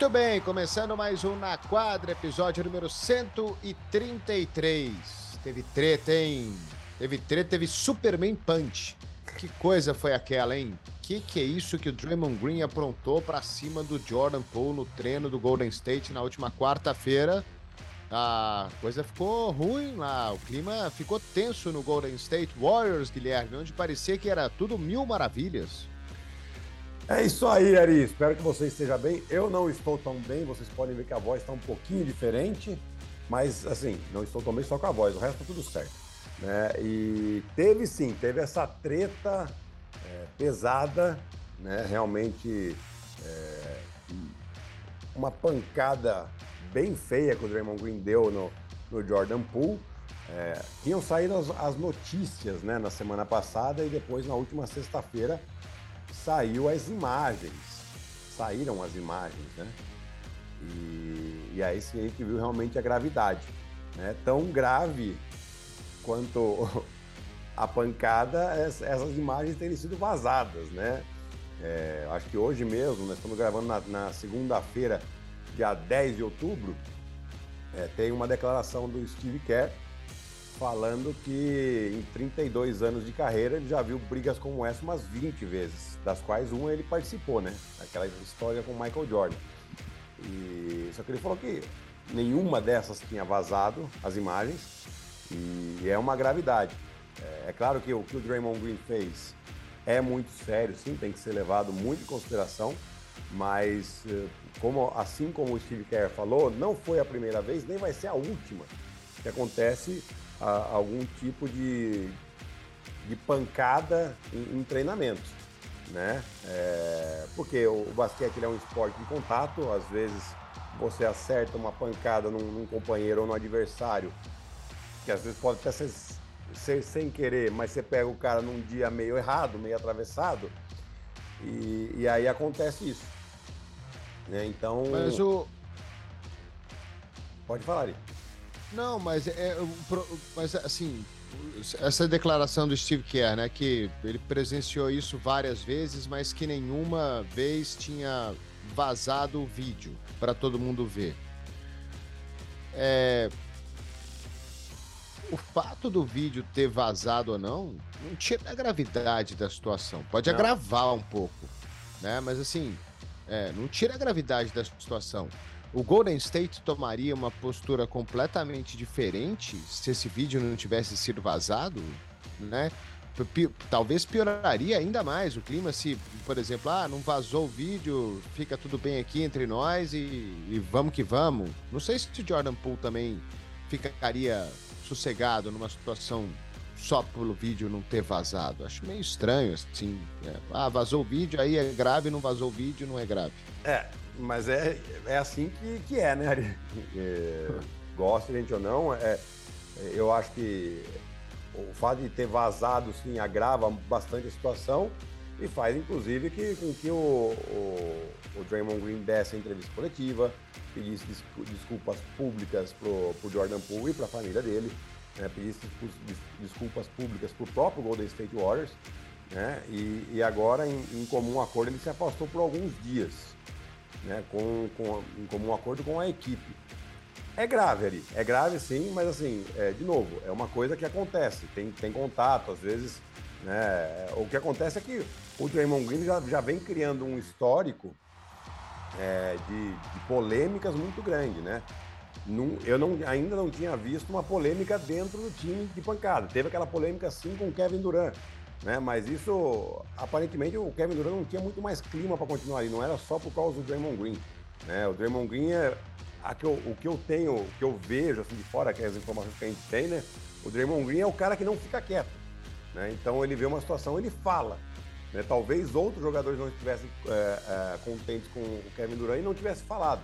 Muito bem, começando mais um Na Quadra, episódio número 133. Teve treta, hein? Teve treta, teve Superman Punch. Que coisa foi aquela, hein? Que que é isso que o Draymond Green aprontou para cima do Jordan Poole no treino do Golden State na última quarta-feira? A coisa ficou ruim lá, o clima ficou tenso no Golden State Warriors, Guilherme, onde parecia que era tudo mil maravilhas. É isso aí, Ari. Espero que você esteja bem. Eu não estou tão bem, vocês podem ver que a voz está um pouquinho diferente, mas assim, não estou tão bem só com a voz, o resto tá tudo certo. Né? E teve sim, teve essa treta é, pesada, né? realmente é, uma pancada bem feia que o Draymond Green deu no, no Jordan Poole. É, tinham saído as, as notícias né, na semana passada e depois na última sexta-feira saiu as imagens. Saíram as imagens, né? E, e aí sim a gente viu realmente a gravidade. Né? Tão grave quanto a pancada, essas imagens terem sido vazadas, né? É, acho que hoje mesmo, nós estamos gravando na, na segunda-feira, dia 10 de outubro, é, tem uma declaração do Steve Kerr falando que em 32 anos de carreira ele já viu brigas como essa umas 20 vezes, das quais uma ele participou, né? Aquela história com Michael Jordan. E só que ele falou que nenhuma dessas tinha vazado as imagens e é uma gravidade. É, é claro que o que o Draymond Green fez é muito sério, sim, tem que ser levado muito em consideração, mas eh, como assim como o Steve Kerr falou, não foi a primeira vez, nem vai ser a última que acontece a, algum tipo de, de pancada em, em treinamento, né? É, porque o, o basquete é um esporte de contato, às vezes você acerta uma pancada num, num, companheiro ou no adversário, que às vezes pode até ser, ser, sem querer, mas você pega o cara num dia meio errado, meio atravessado, e, e aí acontece isso. Né? Então. Mas o. Pode falar aí. Não, mas é, é mas assim, essa declaração do Steve Kerr, né, que ele presenciou isso várias vezes, mas que nenhuma vez tinha vazado o vídeo para todo mundo ver. É, o fato do vídeo ter vazado ou não, não tira a gravidade da situação. Pode não. agravar um pouco, né? Mas assim, é, não tira a gravidade da situação. O Golden State tomaria uma postura completamente diferente se esse vídeo não tivesse sido vazado, né? Talvez pioraria ainda mais o clima se, por exemplo, ah, não vazou o vídeo, fica tudo bem aqui entre nós e, e vamos que vamos. Não sei se o Jordan Poole também ficaria sossegado numa situação só pelo vídeo não ter vazado. Acho meio estranho, assim. É, ah, vazou o vídeo, aí é grave, não vazou o vídeo, não é grave. É, mas é, é assim que, que é, né, Ari? É, gosta gente ou não, é, eu acho que o fato de ter vazado, sim, agrava bastante a situação e faz, inclusive, que, com que o, o, o Draymond Green desse a entrevista coletiva, pedisse desculpas públicas pro, pro Jordan Poole e para a família dele, né, pedisse desculpas públicas pro próprio Golden State Warriors, né, e, e agora, em, em comum acordo, ele se afastou por alguns dias né, com, com, em comum acordo com a equipe. É grave ali, é grave sim, mas assim, é, de novo, é uma coisa que acontece, tem, tem contato, às vezes, né, o que acontece é que o Draymond Green já, já vem criando um histórico é, de, de, polêmicas muito grande, né? Num, eu não, ainda não tinha visto uma polêmica dentro do time de pancada. Teve aquela polêmica sim com o Kevin Durant, né? Mas isso, aparentemente, o Kevin Durant não tinha muito mais clima para continuar ali, não era só por causa do Draymond Green. Né? O Draymond Green é. Que eu, o que eu tenho, o que eu vejo assim de fora, que é as informações que a gente tem, né? O Draymond Green é o cara que não fica quieto. Né? Então ele vê uma situação, ele fala. Né? Talvez outros jogadores não estivessem é, é, contentes com o Kevin Durant e não tivessem falado.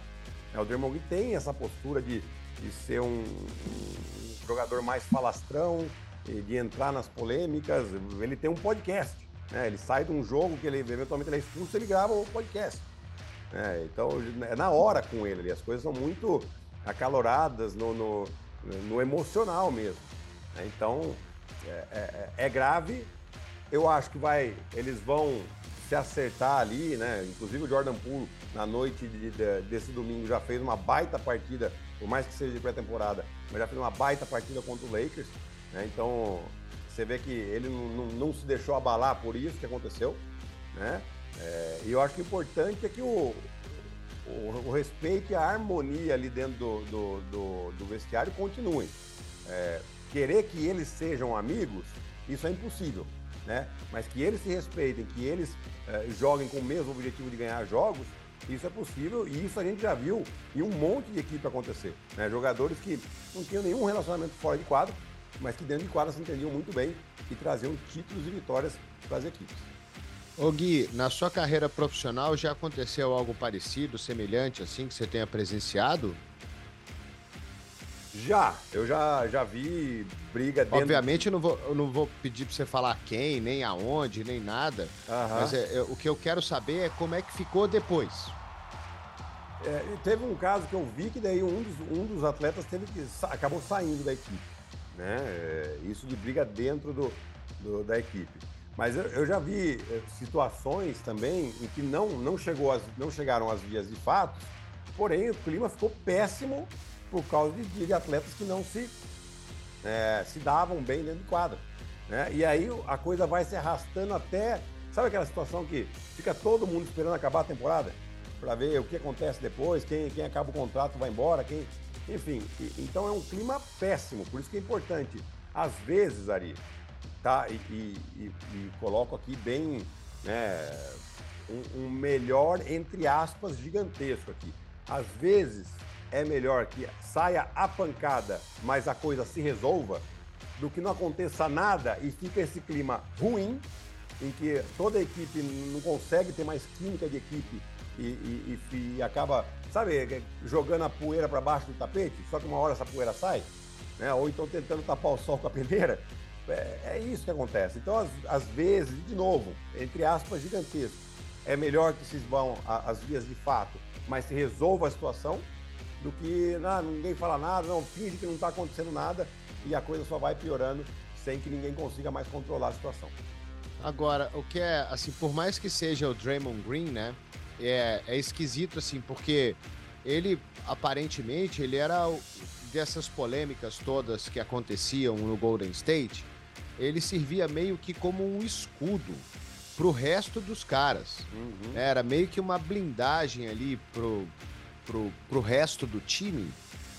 Né? O Draymond Green tem essa postura de, de ser um, um jogador mais falastrão, de entrar nas polêmicas. Ele tem um podcast. Né? Ele sai de um jogo que ele eventualmente ele é expulso, ele grava o podcast. É, então é na hora com ele. As coisas são muito acaloradas no, no, no emocional mesmo. Né? Então é, é, é, grave. Eu acho que vai, eles vão se acertar ali, né? Inclusive o Jordan Poole, na noite de, de, desse domingo, já fez uma baita partida, por mais que seja de pré-temporada, mas já fez uma baita partida contra o Lakers. Né? Então, você vê que ele não, não, se deixou abalar por isso que aconteceu. Né? É, e eu acho que o importante é que o, o, o respeito e a harmonia ali dentro do, do, do, do vestiário continuem. É, querer que eles sejam amigos, isso é impossível. Né? Mas que eles se respeitem, que eles é, joguem com o mesmo objetivo de ganhar jogos, isso é possível e isso a gente já viu em um monte de equipe acontecer. Né? Jogadores que não tinham nenhum relacionamento fora de quadro, mas que dentro de quadra se entendiam muito bem e traziam títulos e vitórias para as equipes. Ô Gui, na sua carreira profissional já aconteceu algo parecido, semelhante assim, que você tenha presenciado? Já, eu já, já vi briga dentro... Obviamente eu não vou, eu não vou pedir para você falar quem, nem aonde, nem nada, mas é, é, o que eu quero saber é como é que ficou depois. É, teve um caso que eu vi que daí um dos, um dos atletas teve que, acabou saindo da equipe, né? É, isso de briga dentro do, do da equipe. Mas eu, eu, já vi eh, situações também em que não, não, chegou as, não chegaram às vias de fato, porém o clima ficou péssimo por causa de, de atletas que não se, é, se davam bem dentro de quadra. Né? E aí a coisa vai se arrastando até. Sabe aquela situação que fica todo mundo esperando acabar a temporada? Para ver o que acontece depois, quem, quem acaba o contrato vai embora, quem. Enfim, e, então é um clima péssimo, por isso que é importante. Às vezes, Ari, tá? E, e, e, e coloco aqui bem né, um, um, melhor, entre aspas, gigantesco aqui. Às vezes é melhor que saia a pancada, mas a coisa se resolva, do que não aconteça nada e fica esse clima ruim, em que toda a equipe não consegue ter mais química de equipe e, e acaba, sabe, jogando a poeira para baixo do tapete, só que uma hora essa poeira sai, né? ou então tentando tapar o sol com a peneira. É, é isso que acontece. Então, às, às, vezes, de novo, entre aspas, gigantesco, é melhor que se vão às vias de fato, mas se resolva a situação, do que não, ninguém fala nada, não finge que não está acontecendo nada e a coisa só vai piorando sem que ninguém consiga mais controlar a situação. Agora, o que é, assim, por mais que seja o Draymond Green, né, é, é esquisito, assim, porque ele, aparentemente, ele era dessas polêmicas todas que aconteciam no Golden State, ele servia meio que como um escudo pro resto dos caras. Uhum. Era meio que uma blindagem ali pro, pro, pro resto do time.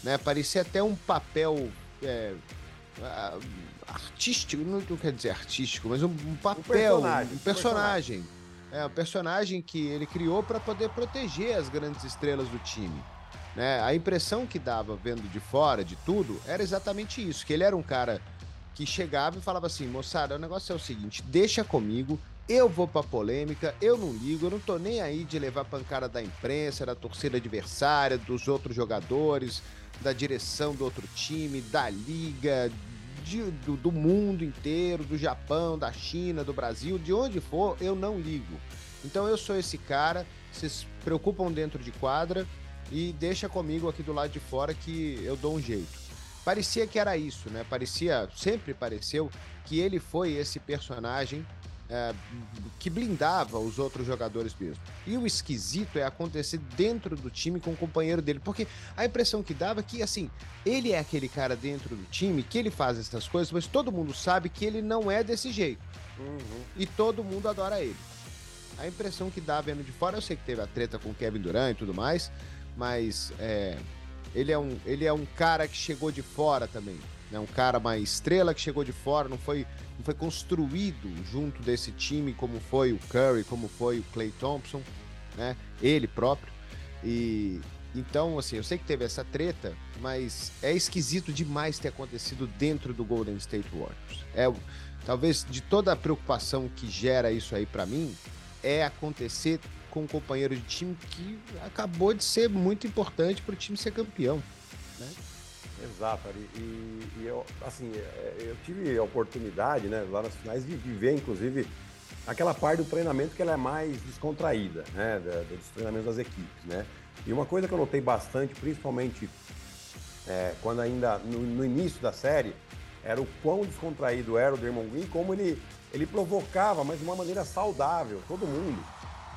Né? Parecia até um papel é, artístico, não, quer dizer artístico, mas um, um papel, um personagem. Um personagem. É, um personagem que ele criou para poder proteger as grandes estrelas do time. Né? A impressão que dava vendo de fora de tudo era exatamente isso, que ele era um cara que chegava e falava assim, moçada, o negócio é o seguinte, deixa comigo, eu vou pra polêmica, eu não ligo, eu não tô nem aí de levar pancada da imprensa, da torcida adversária, dos outros jogadores, da direção do outro time, da liga, de, do, do, mundo inteiro, do Japão, da China, do Brasil, de onde for, eu não ligo. Então eu sou esse cara, vocês preocupam dentro de quadra e deixa comigo aqui do lado de fora que eu dou um jeito. Parecia que era isso, né? Parecia, sempre pareceu que ele foi esse personagem é, que blindava os outros jogadores mesmo. E o esquisito é acontecer dentro do time com o companheiro dele, porque a impressão que dava é que, assim, ele é aquele cara dentro do time, que ele faz essas coisas, mas todo mundo sabe que ele não é desse jeito. Uhum. E todo mundo adora ele. A impressão que dá vendo de fora, eu sei que teve a treta com o Kevin Durant e tudo mais, mas é, ele é um, ele é um cara que chegou de fora também. Né? Um cara, uma estrela que chegou de fora, não foi, não foi construído junto desse time como foi o Curry, como foi o Clay Thompson, né? Ele próprio. E então, assim, eu sei que teve essa treta, mas é esquisito demais ter acontecido dentro do Golden State Warriors. É talvez de toda a preocupação que gera isso aí para mim é acontecer com um companheiro de time que acabou de ser muito importante para o time ser campeão. Né? Exato, e, e, eu, assim, é, eu tive a oportunidade, né, lá nas finais, de viver, inclusive, aquela parte do treinamento que ela é mais descontraída, né, dos treinamentos das equipes, né. E uma coisa que eu notei bastante, principalmente é, quando ainda no, no, início da série, era o quão descontraído era o Draymond Green, como ele ele provocava, mas de uma maneira saudável, todo mundo.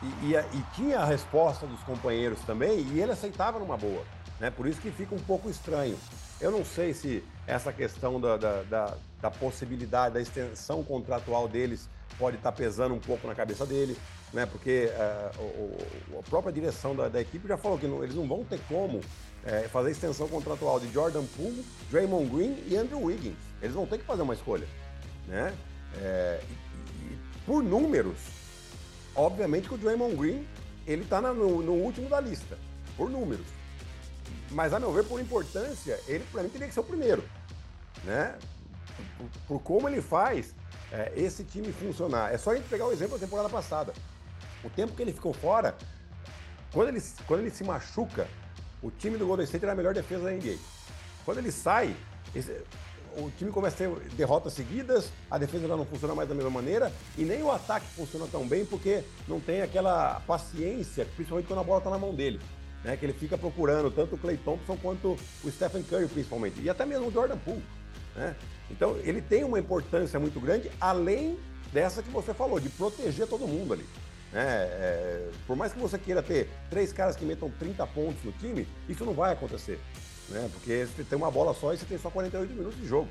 E, e, e, tinha a resposta dos companheiros também, e ele aceitava numa boa. Né? Por isso que fica um pouco estranho. Eu não sei se essa questão da, da, da, da possibilidade da extensão contratual deles pode estar pesando um pouco na cabeça dele, né? Porque uh, o, a própria direção da, da, equipe já falou que não, eles não vão ter como é, fazer extensão contratual de Jordan Poole, Draymond Green e Andrew Wiggins. Eles vão ter que fazer uma escolha, né? É, e, e, por números, obviamente que o Draymond Green ele está no, no último da lista, por números. Mas, a meu ver, por importância, ele para mim teria que ser o primeiro. Né? Por, por como ele faz é, esse time funcionar. É só a gente pegar o exemplo da temporada passada. O tempo que ele ficou fora, quando ele, quando ele se machuca, o time do Golden State era a melhor defesa da NBA. Quando ele sai, esse, o time começa a ter derrotas seguidas, a defesa já não funciona mais da mesma maneira e nem o ataque funciona tão bem porque não tem aquela paciência, principalmente quando a bola está na mão dele né, que ele fica procurando tanto o Clay Thompson quanto o Stephen Curry, principalmente, e até mesmo o Jordan Poole. Né? Então, ele tem uma importância muito grande, além dessa que você falou, de proteger todo mundo ali. Né? É, por mais que você queira ter três caras que metam 30 pontos no time, isso não vai acontecer. Né? Porque você tem uma bola só e você tem só 48 minutos de jogo.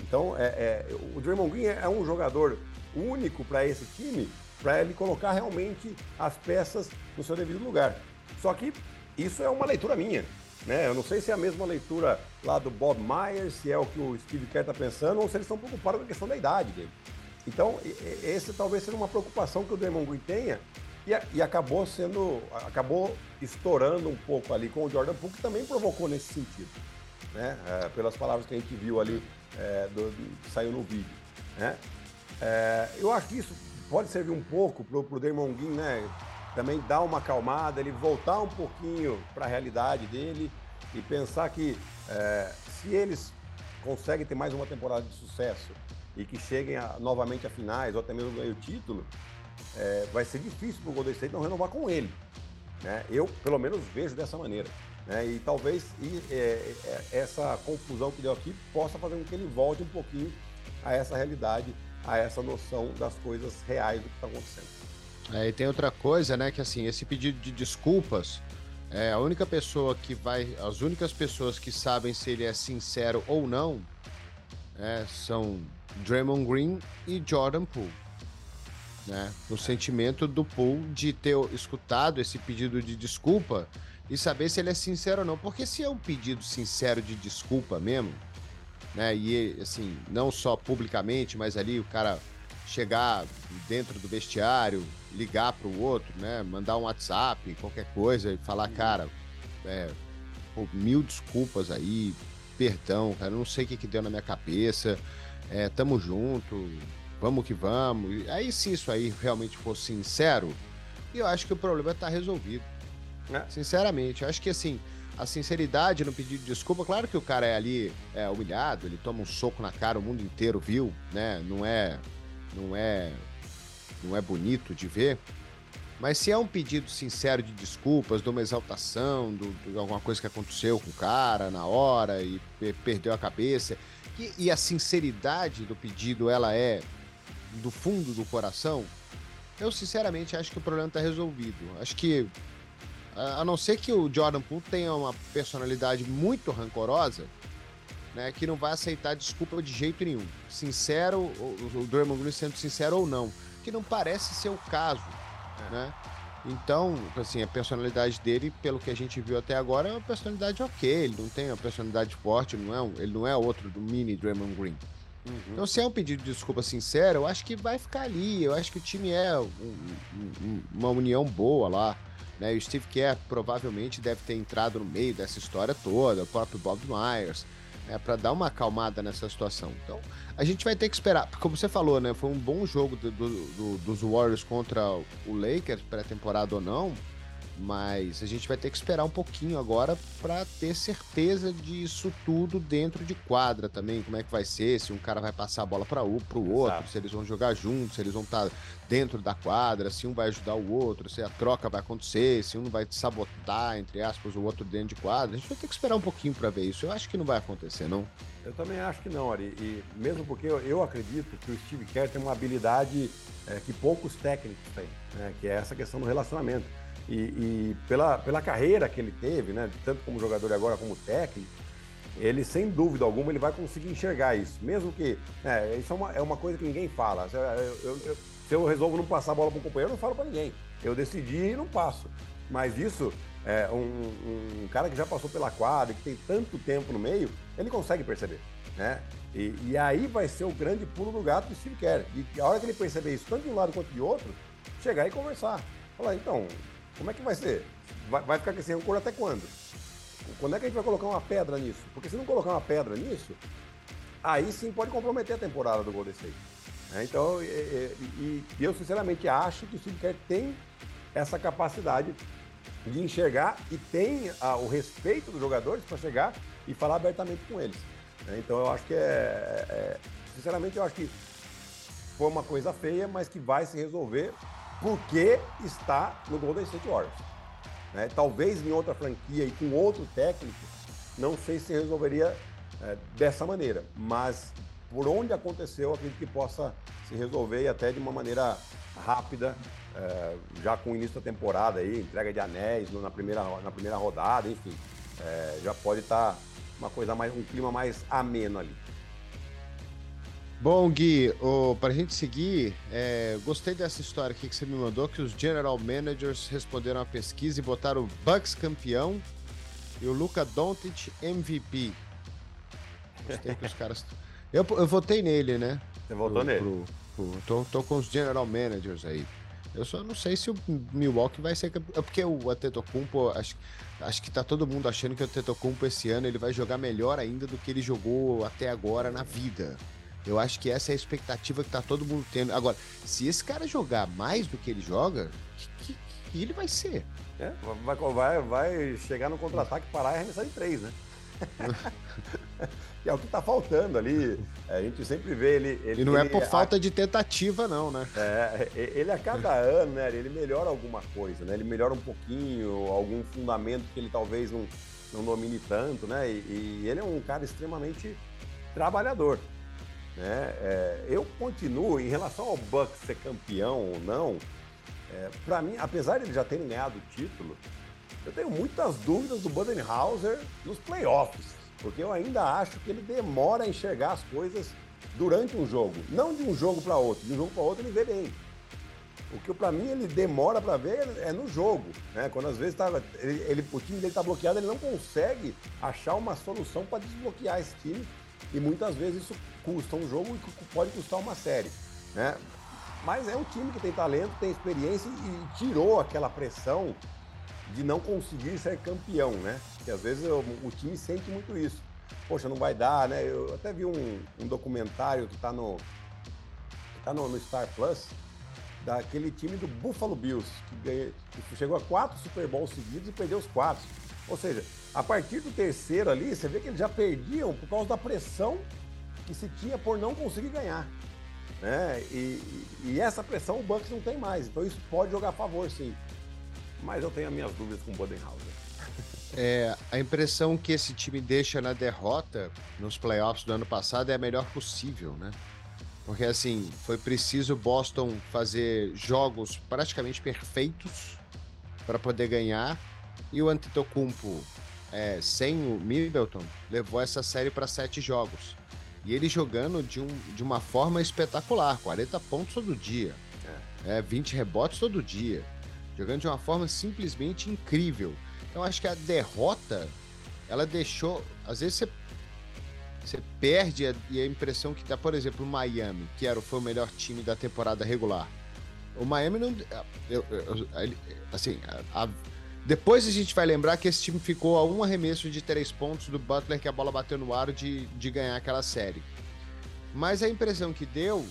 Então, é, é, o Draymond Green é um jogador único para esse time, para ele colocar realmente as peças no seu devido lugar. Só que isso é uma leitura minha. Né? Eu não sei se é a mesma leitura lá do Bob Myers, se é o que o Steve Kerr está pensando, ou se eles estão preocupados com a questão da idade dele. Então, esse talvez seja uma preocupação que o Draymond Green tenha e, e, acabou sendo, acabou estourando um pouco ali com o Jordan Poole, que também provocou nesse sentido, né? É, pelas palavras que a gente viu ali, é, do, que saiu no vídeo, né? É, eu acho que isso pode servir um pouco para o Draymond Green, né? Também dar uma acalmada, ele voltar um pouquinho para a realidade dele e pensar que é, se eles conseguem ter mais uma temporada de sucesso e que cheguem a, novamente a finais ou até mesmo ganhar o título, é, vai ser difícil para o Golden State não renovar com ele. Né? Eu, pelo menos, vejo dessa maneira. Né? E talvez e, é, é essa confusão que deu aqui possa fazer com que ele volte um pouquinho a essa realidade, a essa noção das coisas reais do que está acontecendo. É, e tem outra coisa, né? Que assim, esse pedido de desculpas, é a única pessoa que vai. As únicas pessoas que sabem se ele é sincero ou não é, são Draymond Green e Jordan Poole. Né? O sentimento do Poole de ter escutado esse pedido de desculpa e saber se ele é sincero ou não. Porque se é um pedido sincero de desculpa mesmo, né? E assim, não só publicamente, mas ali o cara chegar dentro do vestiário, ligar para o outro, né? Mandar um WhatsApp, qualquer coisa e falar, cara, é, pô, mil desculpas aí, perdão, cara, não sei o que, que deu na minha cabeça, é, tamo junto, vamos que vamos. Aí se isso aí realmente for sincero, eu acho que o problema está resolvido. É. Sinceramente, eu acho que assim, a sinceridade no pedido de desculpa, claro que o cara é ali é, humilhado, ele toma um soco na cara, o mundo inteiro viu, né? Não é não é não é bonito de ver. Mas se é um pedido sincero de desculpas, de uma exaltação, do, de alguma coisa que aconteceu com o cara na hora e perdeu a cabeça, e, e a sinceridade do pedido ela é do fundo do coração, eu sinceramente acho que o problema está resolvido. Acho que, a não ser que o Jordan Poole tenha uma personalidade muito rancorosa, né, que não vai aceitar desculpa de jeito nenhum. Sincero, o, Draymond Green sendo sincero ou não, que não parece ser o caso, é. né? Então, assim, a personalidade dele, pelo que a gente viu até agora, é uma personalidade ok. Ele não tem uma personalidade forte, não é um, ele não é outro do mini Draymond Green. Uhum. Então, se é um pedido de desculpa sincero, eu acho que vai ficar ali. Eu acho que o time é um, um, uma união boa lá. Né? O Steve Kerr provavelmente deve ter entrado no meio dessa história toda, o próprio Bob Myers né, para dar uma acalmada nessa situação. Então, a gente vai ter que esperar. Como você falou, né, foi um bom jogo do, do, do, dos Warriors contra o Lakers, pré-temporada ou não. Mas a gente vai ter que esperar um pouquinho agora para ter certeza disso tudo dentro de quadra também. Como é que vai ser? Se um cara vai passar a bola para o pro outro, Exato. se eles vão jogar juntos, se eles vão estar tá dentro da quadra, se um vai ajudar o outro, se a troca vai acontecer, se um vai sabotar, entre aspas, o outro dentro de quadra. A gente vai ter que esperar um pouquinho para ver isso. Eu acho que não vai acontecer, não. Eu também acho que não, Ari. E mesmo porque eu, eu acredito que o Steve Kerr tem uma habilidade é, que poucos técnicos têm, né? que é essa questão do relacionamento. E, e, pela, pela carreira que ele teve, né, tanto como jogador agora como técnico, ele sem dúvida alguma ele vai conseguir enxergar isso. Mesmo que é, isso é uma, é uma coisa que ninguém fala. Eu, eu, eu, se eu resolvo não passar a bola para um companheiro, eu não falo para ninguém. Eu decidi e não passo. Mas isso, é, um, um, cara que já passou pela quadra, que tem tanto tempo no meio, ele consegue perceber. Né? E, e aí vai ser o grande pulo do gato que o Steve quer. E a hora que ele perceber isso, tanto de um lado quanto de outro, chegar e conversar. Falar, então, como é que vai ser? Vai, vai ficar esse rancor até quando? Quando é que a gente vai colocar uma pedra nisso? Porque se não colocar uma pedra nisso, aí sim pode comprometer a temporada do Golden State. É, então, e, e, e, eu sinceramente acho que o Steve Kerr tem essa capacidade de enxergar e tem a, o respeito dos jogadores para chegar e falar abertamente com eles. É, então eu acho que é, é, Sinceramente, eu acho que foi uma coisa feia, mas que vai se resolver porque está no Golden State Warriors. Né? Talvez em outra franquia e com outro técnico, não sei se resolveria é, dessa maneira, mas por onde aconteceu, acredito que possa se resolver e até de uma maneira rápida, é, já com o início da temporada aí, entrega de anéis na primeira, na primeira rodada, enfim, é, já pode estar tá uma coisa mais, um clima mais ameno ali. Bom, Gui, oh, para a gente seguir, é, gostei dessa história aqui que você me mandou, que os General Managers responderam à pesquisa e botaram o Bucks campeão e o Luca Doncic MVP. Gostei que os caras... Eu, eu votei nele, né? Você votou pro, nele? Pro, pro, tô, tô com os General Managers aí. Eu só não sei se o Milwaukee vai ser campeão. É porque o Atetokounmpo, acho, acho que tá todo mundo achando que o Atetokounmpo esse ano ele vai jogar melhor ainda do que ele jogou até agora na vida. Eu acho que essa é a expectativa que tá todo mundo tendo. Agora, se esse cara jogar mais do que ele joga, que, que, ele vai ser? É, vai, vai, vai chegar no contra-ataque, parar e arremessar de três, né? é o que tá faltando ali. A gente sempre vê ele. ele e não é por a... falta de tentativa, não, né? É, ele a cada ano, né, ele melhora alguma coisa, né? Ele melhora um pouquinho, algum fundamento que ele talvez não, não domine tanto, né? E, e ele é um cara extremamente trabalhador. Né? É, eu continuo, em relação ao Bucks ser campeão ou não, é, para mim, apesar de ele já terem ganhado o título, eu tenho muitas dúvidas do Budenhauser nos playoffs, porque eu ainda acho que ele demora a enxergar as coisas durante um jogo, não de um jogo para outro, de um jogo para outro ele vê bem. O que para mim ele demora para ver é no jogo, né? Quando às vezes tá, ele, ele, o time dele está bloqueado, ele não consegue achar uma solução para desbloquear esse time e muitas vezes isso custa um jogo e pode custar uma série, né? Mas é um time que tem talento, tem experiência e tirou aquela pressão de não conseguir ser campeão, né? Que às vezes eu, o time sente muito isso. Poxa, não vai dar, né? Eu até vi um, um documentário que está no, que tá no, no, Star Plus daquele time do Buffalo Bills, que, que chegou a quatro Super Bowls seguidos e perdeu os quatro. Ou seja, a partir do terceiro ali, você vê que eles já perdiam por causa da pressão que se tinha por não conseguir ganhar. Né? E, e, essa pressão o Bucks não tem mais, então isso pode jogar a favor, sim. Mas eu tenho as minhas dúvidas com o Bodenhauser. É, a impressão que esse time deixa na derrota nos playoffs do ano passado é a melhor possível, né? Porque assim, foi preciso Boston fazer jogos praticamente perfeitos para poder ganhar e o Antetokounmpo é, sem o Middleton, levou essa série para sete jogos. E ele jogando de, um, de uma forma espetacular, 40 pontos todo dia, é. É, 20 rebotes todo dia, jogando de uma forma simplesmente incrível. Então acho que a derrota, ela deixou, às vezes você, você perde a, e a impressão que dá, por exemplo, o Miami, que era, foi o melhor time da temporada regular. O Miami não, eu, eu, assim, a, a depois a gente vai lembrar que esse time ficou a um arremesso de três pontos do Butler, que a bola bateu no aro de, de ganhar aquela série. Mas a impressão que deu,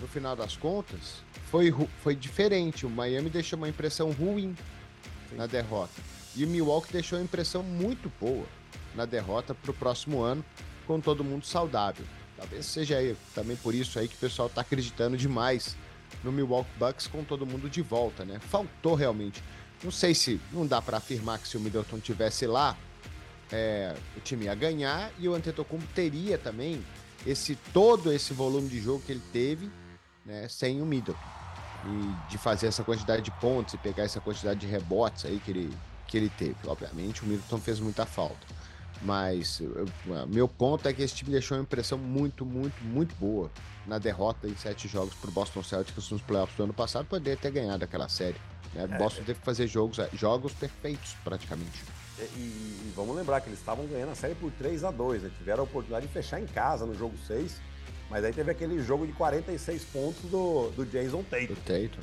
no final das contas, foi, foi diferente. O Miami deixou uma impressão ruim. sim. na derrota. E o Milwaukee deixou uma impressão muito boa na derrota para o próximo ano, com todo mundo saudável. Talvez seja aí, também por isso aí que o pessoal está acreditando demais no Milwaukee Bucks com todo mundo de volta, né? Faltou realmente. Não sei se não dá para afirmar que se o Middleton tivesse lá, é, o time ia ganhar e o Antetokounmpo teria também esse todo esse volume de jogo que ele teve, né, sem o Middleton. E de fazer essa quantidade de pontos e pegar essa quantidade de rebotes aí que ele, que ele teve. Obviamente o Middleton fez muita falta. Mas eu, meu ponto é que esse time deixou uma impressão muito, muito, muito boa na derrota em sete jogos para o Boston Celtics nos playoffs do ano passado, poderia ter ganhado aquela série. Né? É, Boston teve que fazer jogos, é, jogos perfeitos praticamente. E, e, vamos lembrar que eles estavam ganhando a série por 3 a 2 né? Tiveram a oportunidade de fechar em casa no jogo 6, mas aí teve aquele jogo de 46 pontos do, do Jason Tatum. Do Tatum.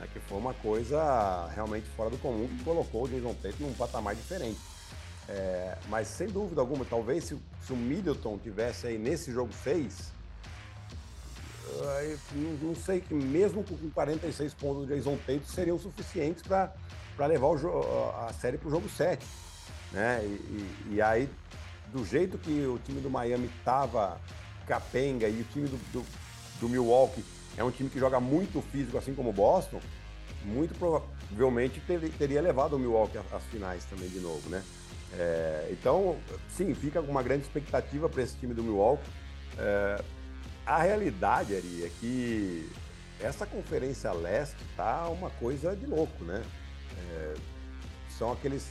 É, que foi uma coisa realmente fora do comum que colocou o Jason Tatum num patamar diferente. É, mas sem dúvida alguma, talvez se, se, o Middleton tivesse aí nesse jogo 6, não, sei que mesmo com 46 pontos do Jason Tatum seriam suficientes para levar o, a série para o jogo 7. Né? E, e, e, aí, do jeito que o time do Miami estava capenga e o time do, do, do Milwaukee é um time que joga muito físico, assim como o Boston, muito provavelmente ter, teria levado o Milwaukee às finais também de novo, né? É, então, sim, fica uma grande expectativa para esse time do Milwaukee. É, a realidade, Ari, é que essa Conferência Leste tá uma coisa de louco, né? É, são aqueles.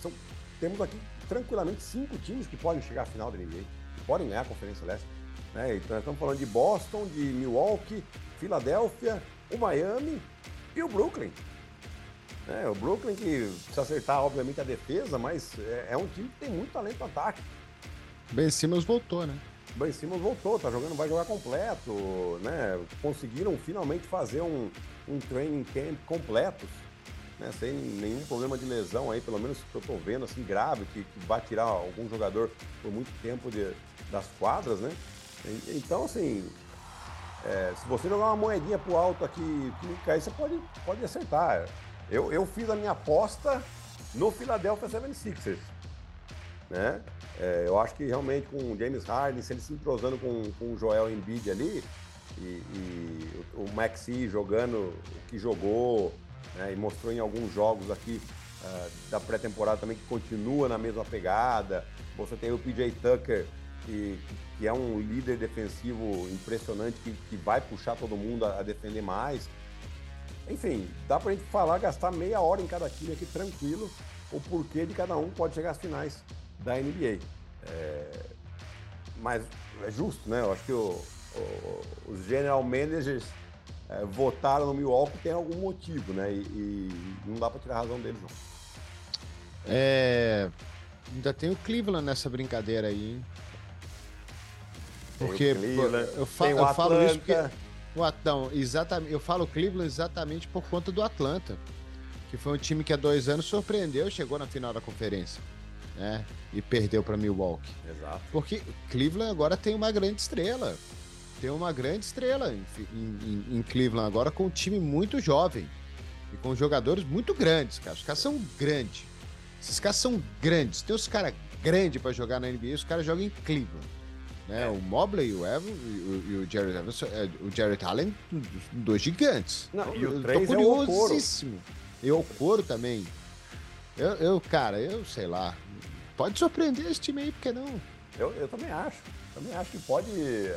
São, temos aqui tranquilamente cinco times que podem chegar à final da NBA, que podem ganhar a Conferência Leste. Né? Então, nós estamos falando de Boston, de Milwaukee, Filadélfia, o Miami e o Brooklyn. É, o Brooklyn que precisa acertar, obviamente, a defesa, mas é, é um time que tem muito talento no ataque. Ben Simmons voltou, né? Ben Simmons voltou, tá jogando, vai jogar completo, né? Conseguiram finalmente fazer um, um training camp completo, né? Sem nenhum problema de lesão aí, pelo menos que eu tô vendo, assim, grave, que, que vai tirar algum jogador por muito tempo de, das quadras, né? Então, assim, é, se você jogar uma moedinha pro alto aqui, que cair, você pode, pode acertar. Eu, eu fiz a minha aposta no Philadelphia 76ers. Né? É, eu acho que realmente com o James Harden, se ele se entrosando com, com o Joel Embiid ali, e, e o Maxi jogando o que jogou, né, e mostrou em alguns jogos aqui uh, da pré-temporada também que continua na mesma pegada. Você tem o PJ Tucker, que, que é um líder defensivo impressionante, que, que vai puxar todo mundo a, a defender mais. Enfim, dá pra gente falar, gastar meia hora em cada time aqui tranquilo, o porquê de cada um pode chegar às finais da NBA. É... Mas é justo, né? Eu acho que o, o, os general managers é, votaram no Milwaukee tem algum motivo, né? E, e não dá para tirar a razão deles, não. É... Ainda tem o Cleveland nessa brincadeira aí, hein? Porque eu, fa eu falo isso porque o Atão, exatamente. Eu falo Cleveland exatamente por conta do Atlanta, que foi um time que há dois anos surpreendeu, chegou na final da conferência, né? E perdeu para Milwaukee. Exato. Porque Cleveland agora tem uma grande estrela, tem uma grande estrela em, em, em Cleveland agora com um time muito jovem e com jogadores muito grandes, cara. Os caras são grandes. Esses caras são grandes. Tem os caras grandes para jogar na NBA, os caras jogam em Cleveland. Né? É. O Mobley, o Evan e o, Jared Evans, é, o Jared Allen, dois gigantes. Não, e o três é o curiosíssimo. E o Coro também. Eu, eu, cara, eu sei lá. Pode surpreender esse time aí, por que não? Eu, eu também acho. Também acho que pode,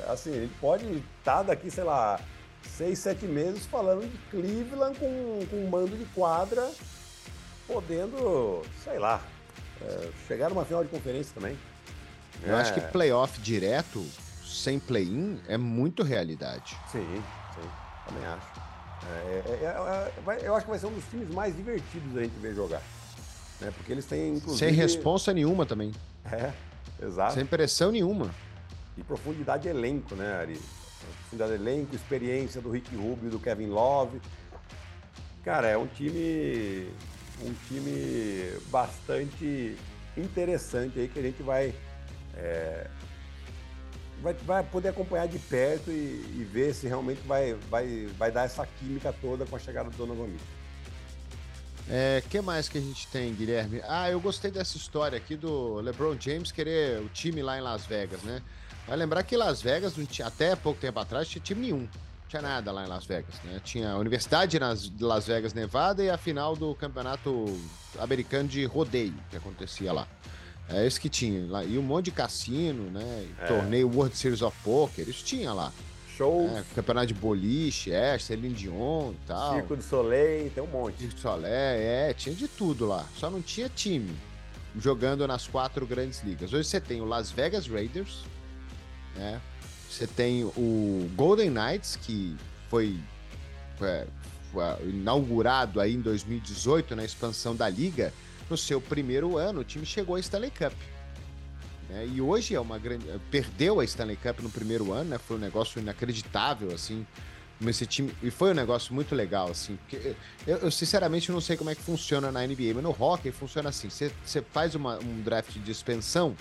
assim, ele pode estar tá daqui, sei lá, seis, sete meses falando de Cleveland com, com um mando de quadra, podendo, sei lá, é, chegar numa final de conferência também. Eu é. acho que playoff direto, sem play-in, é muito realidade. Sim, sim, também acho. É, é, é, é eu acho que vai ser um dos times mais divertidos a gente ver jogar. Né? Porque eles têm, inclusive... Sem responsa nenhuma também. É, exato. Sem pressão nenhuma. E profundidade de elenco, né, Ari? Profundidade de elenco, experiência do Rick Rubio, do Kevin Love. Cara, é um time um time bastante interessante aí que a gente vai é, vai, vai poder acompanhar de perto e, e, ver se realmente vai, vai, vai dar essa química toda com a chegada do Donovan Mitchell. É, que mais que a gente tem, Guilherme? Ah, eu gostei dessa história aqui do LeBron James querer o time lá em Las Vegas, né? Vai lembrar que Las Vegas, até pouco tempo atrás, tinha time nenhum. Não tinha nada lá em Las Vegas, né? Tinha a Universidade de Las Vegas, Nevada e a final do campeonato americano de rodeio que acontecia lá. É isso que tinha lá. E um monte de cassino, né? É. Torneio World Series of Poker, isso tinha lá. Shows. É, campeonato de boliche, é, Celine Dion e tal. Circo do Soleil, tem um monte. Circo do Soleil, é, tinha de tudo lá. Só não tinha time jogando nas quatro grandes ligas. Hoje você tem o Las Vegas Raiders, né? Você tem o Golden Knights, que foi, foi, foi inaugurado aí em 2018 na expansão da liga. No seu primeiro ano, o time chegou à Stanley Cup. Né? E hoje é uma grande. Perdeu a Stanley Cup no primeiro ano, né? Foi um negócio inacreditável, assim. Esse time. E foi um negócio muito legal, assim. Porque eu, eu, sinceramente não sei como é que funciona na NBA, mas no hockey funciona assim. Você faz uma, um draft de expansão.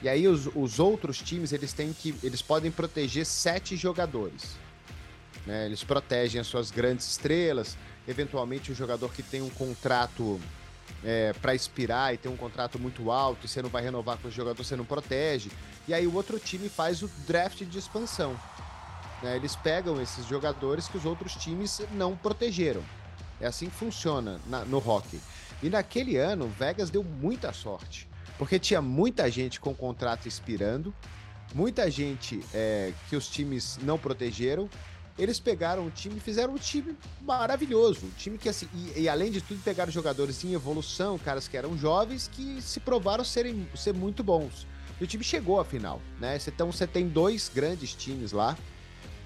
E aí os, os outros times eles têm que. Eles podem proteger sete jogadores. Né? Eles protegem as suas grandes estrelas. Eventualmente o jogador que tem um contrato é, para expirar e tem um contrato muito alto e você não vai renovar com o jogador, você não protege. E aí o outro time faz o draft de expansão. Né? Eles pegam esses jogadores que os outros times não protegeram. É assim que funciona na, no hockey. E naquele ano, Vegas deu muita sorte, porque tinha muita gente com contrato expirando, muita gente é, que os times não protegeram eles pegaram o time e fizeram um time maravilhoso. Um time que, assim, e, e, além de tudo, pegaram jogadores em evolução, caras que eram jovens, que se provaram serem, ser muito bons. E o time chegou à final, né? Então você tem dois grandes times lá,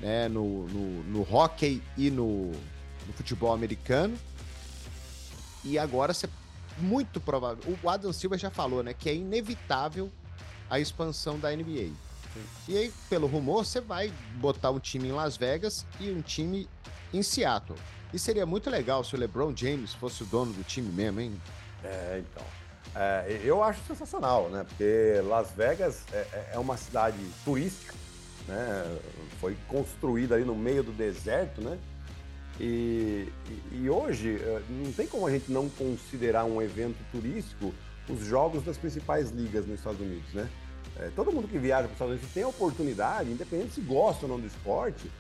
né? No, no, no hockey e no, no futebol americano. E agora você muito provável. O Adam Silva já falou, né? Que é inevitável a expansão da NBA. E aí, pelo rumor, você vai botar um time em Las Vegas e um time em Seattle. E seria muito legal se o LeBron James fosse o dono do time mesmo, hein? É, então. É, eu acho sensacional, né? Porque Las Vegas é, é, é uma cidade turística, né? Foi construída ali no meio do deserto, né? E, e, hoje é, não tem como a gente não considerar um evento turístico os jogos das principais ligas nos Estados Unidos, né? É, todo mundo que viaja para os Estados Unidos tem a oportunidade, independente se gosta ou não do esporte,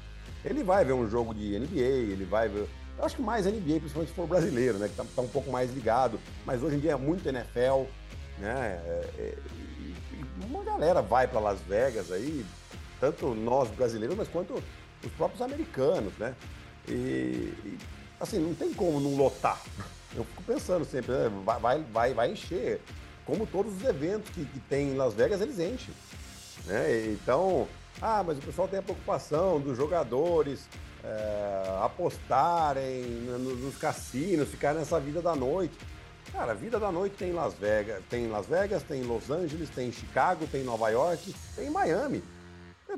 ele vai ver um jogo de NBA, ele vai ver. Eu acho que mais NBA, principalmente se for brasileiro, né? Que tá, tá um pouco mais ligado. Mas hoje em dia é muito NFL, né? É, é, e, uma galera vai para Las Vegas aí, tanto nós brasileiros, mas quanto os próprios americanos, né? E, e assim, não tem como não lotar. Eu fico pensando sempre, né? vai, vai, vai encher como todos os eventos que, que tem em Las Vegas, eles enchem. Né? Então, ah, mas o pessoal tem a preocupação dos jogadores é, apostarem nos cassinos, ficar nessa vida da noite. Cara, a vida da noite tem em Las Vegas, tem em Las Vegas, tem em Los Angeles, tem em Chicago, tem em Nova York, tem em Miami. É,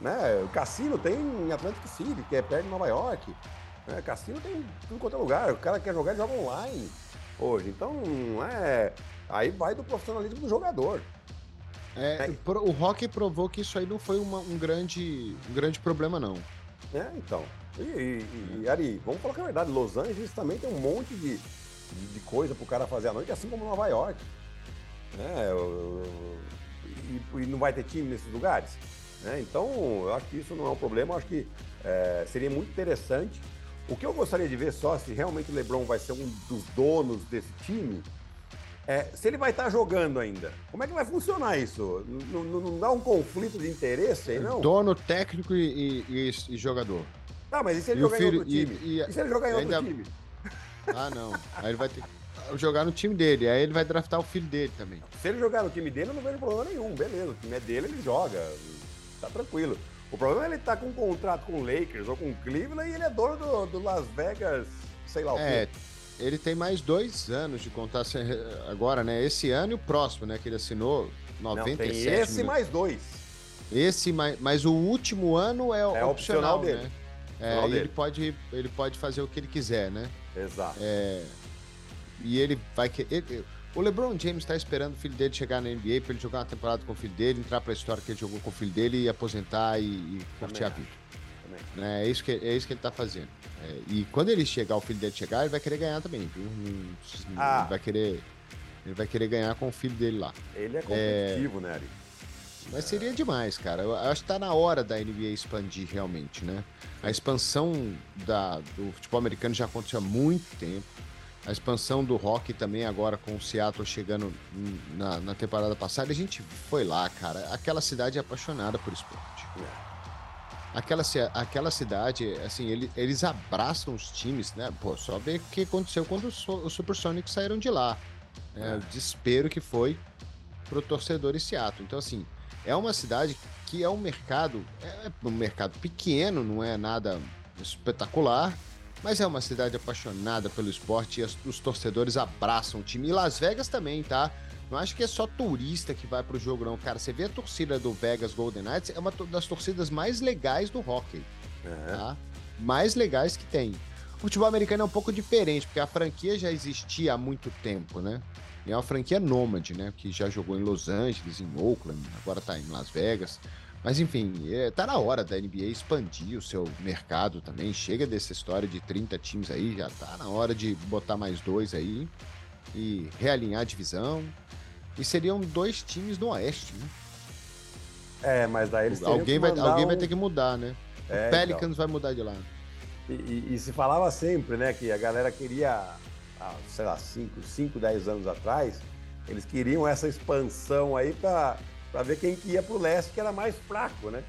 né? O cassino tem em Atlantic City, que é perto de Nova York. Né? Cassino tem em tudo quanto é lugar. O cara quer jogar, ele joga online hoje. Então, não é Aí vai do profissionalismo do jogador. É, é. O Rock provou que isso aí não foi uma, um, grande, um grande problema, não. É, então. E, e, e, Ari, vamos falar que é verdade, Los Angeles também tem um monte de, de, de coisa pro cara fazer à noite, assim como Nova York. É, e, e, não vai ter time nesses lugares. Né? Então, eu acho que isso não é um problema, eu acho que é, seria muito interessante. O que eu gostaria de ver só se realmente o LeBron vai ser um dos donos desse time, é, se ele vai estar tá jogando ainda, como é que vai funcionar isso? Não, não, não dá um conflito de interesse aí, não? Dono, técnico e, e, e jogador. Tá, mas e se ele e jogar filho, em outro time? E, e, se ele jogar em outro ainda... time? Ah, não. Aí ele vai ter que jogar no time dele. Aí ele vai draftar o filho dele também. Se ele jogar no time dele, eu não vejo problema nenhum. Beleza, o time é dele, ele joga. Tá tranquilo. O problema é ele estar tá com um contrato com o Lakers ou com o Cleveland e ele é dono do, do Las Vegas, sei lá o é, quê ele tem mais dois anos de contar agora, né? Esse ano e o próximo, né? Que ele assinou 97. Não, tem esse mais dois. Esse, mais, mas o último ano é, é opcional, opcional dele. Né? É, dele. ele pode, ele pode fazer o que ele quiser, né? Exato. É, e ele vai que ele, o LeBron James está esperando o filho dele chegar na NBA para ele jogar uma temporada com o filho dele, entrar para a história que ele jogou com o filho dele e aposentar e, e curtir a vida. Né? É, isso que, é isso que ele tá fazendo. É, e quando ele chegar, o filho dele chegar, ele vai querer ganhar também, viu? ah. Ele vai querer. Ele vai querer ganhar com o filho dele lá. Ele é competitivo, é... né, Ari? Mas seria demais, cara. Eu acho que tá na hora da NBA expandir realmente, né? A expansão da, do futebol americano já aconteceu há muito tempo. A expansão do rock também agora com o Seattle chegando na, na temporada passada. A gente foi lá, cara. Aquela cidade é apaixonada por esporte. Aquela, aquela cidade, assim, ele, eles abraçam os times, né? Pô, só ver o que aconteceu quando os, os Supersonics saíram de lá. Né? O desespero que foi pro torcedor em Seattle. Então, assim, é uma cidade que é um mercado, é um mercado pequeno, não é nada espetacular, mas é uma cidade apaixonada pelo esporte e as, os torcedores abraçam o time. E Las Vegas também, tá? Não acho que é só turista que vai pro jogo, não, cara. Você vê a torcida do Vegas Golden Knights, é uma das torcidas mais legais do hockey. Uhum. Tá? Mais legais que tem. O futebol americano é um pouco diferente, porque a franquia já existia há muito tempo, né? E é uma franquia nômade, né? Que já jogou em Los Angeles, em Oakland, agora tá em Las Vegas. Mas enfim, é, tá na hora da NBA expandir o seu mercado também. Chega dessa história de 30 times aí, já tá na hora de botar mais dois aí e realinhar a divisão. E seriam dois times no Oeste, né? É, mas daí eles alguém vai Alguém um... vai ter que mudar, né? É, o Pelicans então. vai mudar de lá. E, e, e, se falava sempre, né, que a galera queria sei lá, 5, 5, 10 anos atrás, eles queriam essa expansão aí para ver quem que ia para o leste, que era mais fraco, né?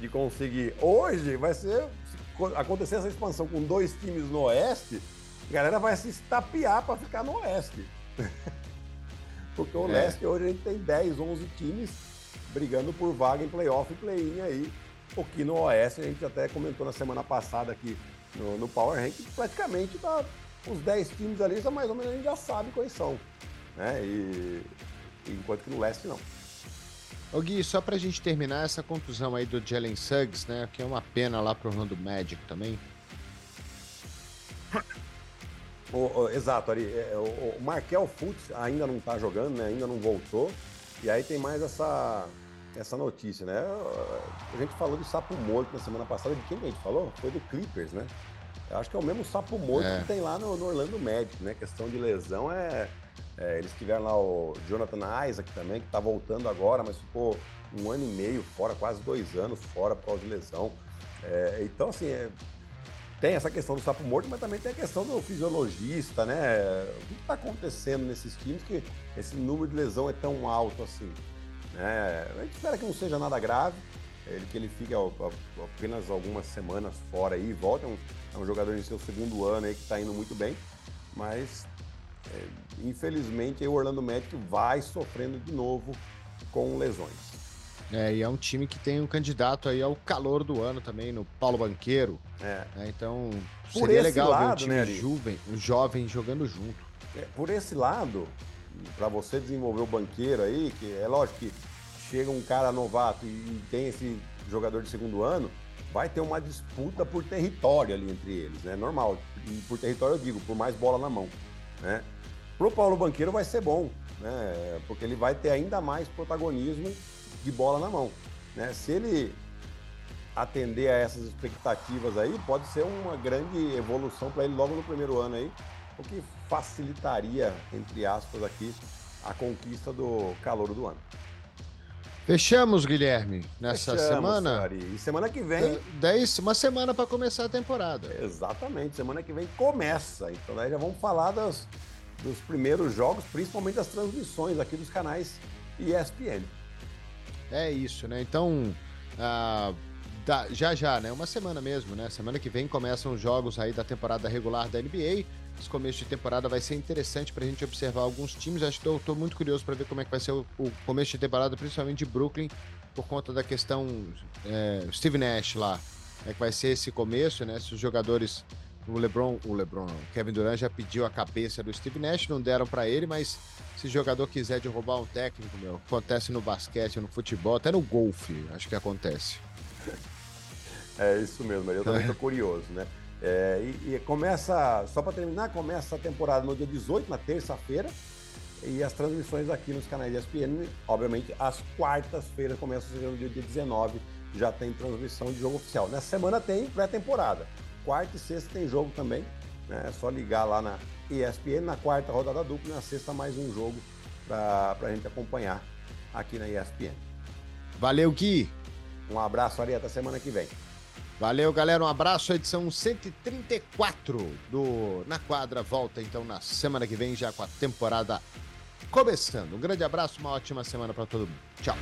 De conseguir. Hoje vai ser. Se acontecer essa expansão com dois times no oeste, a galera vai se estapear para ficar no oeste. Porque o é. leste hoje a gente tem 10, 11 times brigando por vaga em playoff e play-in aí. O que no oeste a gente até comentou na semana passada aqui no, no Power Rank, praticamente tá os 10 times ali, já mais ou menos a gente já sabe quais são. Né? E, enquanto que no leste não. Ô Gui, só pra gente terminar essa contusão aí do Jalen Suggs, né? Que é uma pena lá pro Orlando Magic também. O, o, exato, Ari. É, o, o Markel Fultz ainda não tá jogando, né? Ainda não voltou. E aí tem mais essa, essa notícia, né? A gente falou de sapo morto na semana passada. De quem a gente falou? Foi do Clippers, né? Eu acho que é o mesmo sapo morto é. que tem lá no, no, Orlando Magic, né? Questão de lesão é, é, Eles tiveram lá o Jonathan Isaac também, que tá voltando agora, mas ficou um ano e meio fora, quase dois anos fora por causa de lesão. É, então, assim, é, tem essa questão do sapo morto, mas também tem a questão do fisiologista, né? O que está acontecendo nesses times que esse número de lesão é tão alto assim? Né? A gente espera que não seja nada grave, ele, que ele fique apenas algumas semanas fora e volte. É um, é um jogador em seu segundo ano aí que está indo muito bem, mas é, infelizmente o Orlando Magic vai sofrendo de novo com lesões. É, e é um time que tem um candidato aí ao calor do ano também, no Paulo Banqueiro. É. Né? Então, por seria legal lado, ver um time né, jovem, um jovem jogando junto. É, por esse lado, para você desenvolver o banqueiro aí, que é lógico que chega um cara novato e tem esse jogador de segundo ano, vai ter uma disputa por território ali entre eles, né? Normal. E por território eu digo, por mais bola na mão, né? Pro Paulo Banqueiro vai ser bom, né? Porque ele vai ter ainda mais protagonismo de bola na mão, né? Se ele atender a essas expectativas aí, pode ser uma grande evolução para ele logo no primeiro ano aí, o que facilitaria, entre aspas aqui, a conquista do calor do ano. Fechamos, Guilherme, nessa Fechamos, semana. E semana que vem. Dez, uma semana para começar a temporada. Exatamente, semana que vem começa. Então daí já vamos falar das, dos primeiros jogos, principalmente das transmissões aqui dos canais ESPN. É isso, né? Então, ah, já já, né? Uma semana mesmo, né? Semana que vem começam os jogos aí da temporada regular da NBA. Esse começo de temporada vai ser interessante para a gente observar alguns times. Acho que estou muito curioso para ver como é que vai ser o, o, começo de temporada, principalmente de Brooklyn, por conta da questão é, Steve Nash lá. É que vai ser esse começo, né? Se os jogadores. O LeBron, o LeBron, o Kevin Durant já pediu a cabeça do Steve Nash, não deram para ele, mas se o jogador quiser derrubar um técnico, meu, acontece no basquete, no futebol, até no golfe, acho que acontece. É isso mesmo, eu também tô curioso, né? É, e, e, começa, só para terminar, começa a temporada no dia 18, na terça-feira, e as transmissões aqui nos canais de ESPN, obviamente, às quartas-feiras começam a ser no dia 19, já tem transmissão de jogo oficial. Nessa semana tem pré-temporada. Quarta e sexta tem jogo também. Né? É só ligar lá na ESPN, na quarta rodada dupla, na sexta mais um jogo para a gente acompanhar aqui na ESPN. Valeu, Gui. Um abraço, Ari, até semana que vem. Valeu, galera. Um abraço. Edição 134 do Na Quadra. Volta então na semana que vem, já com a temporada começando. Um grande abraço, uma ótima semana para todo mundo. Tchau.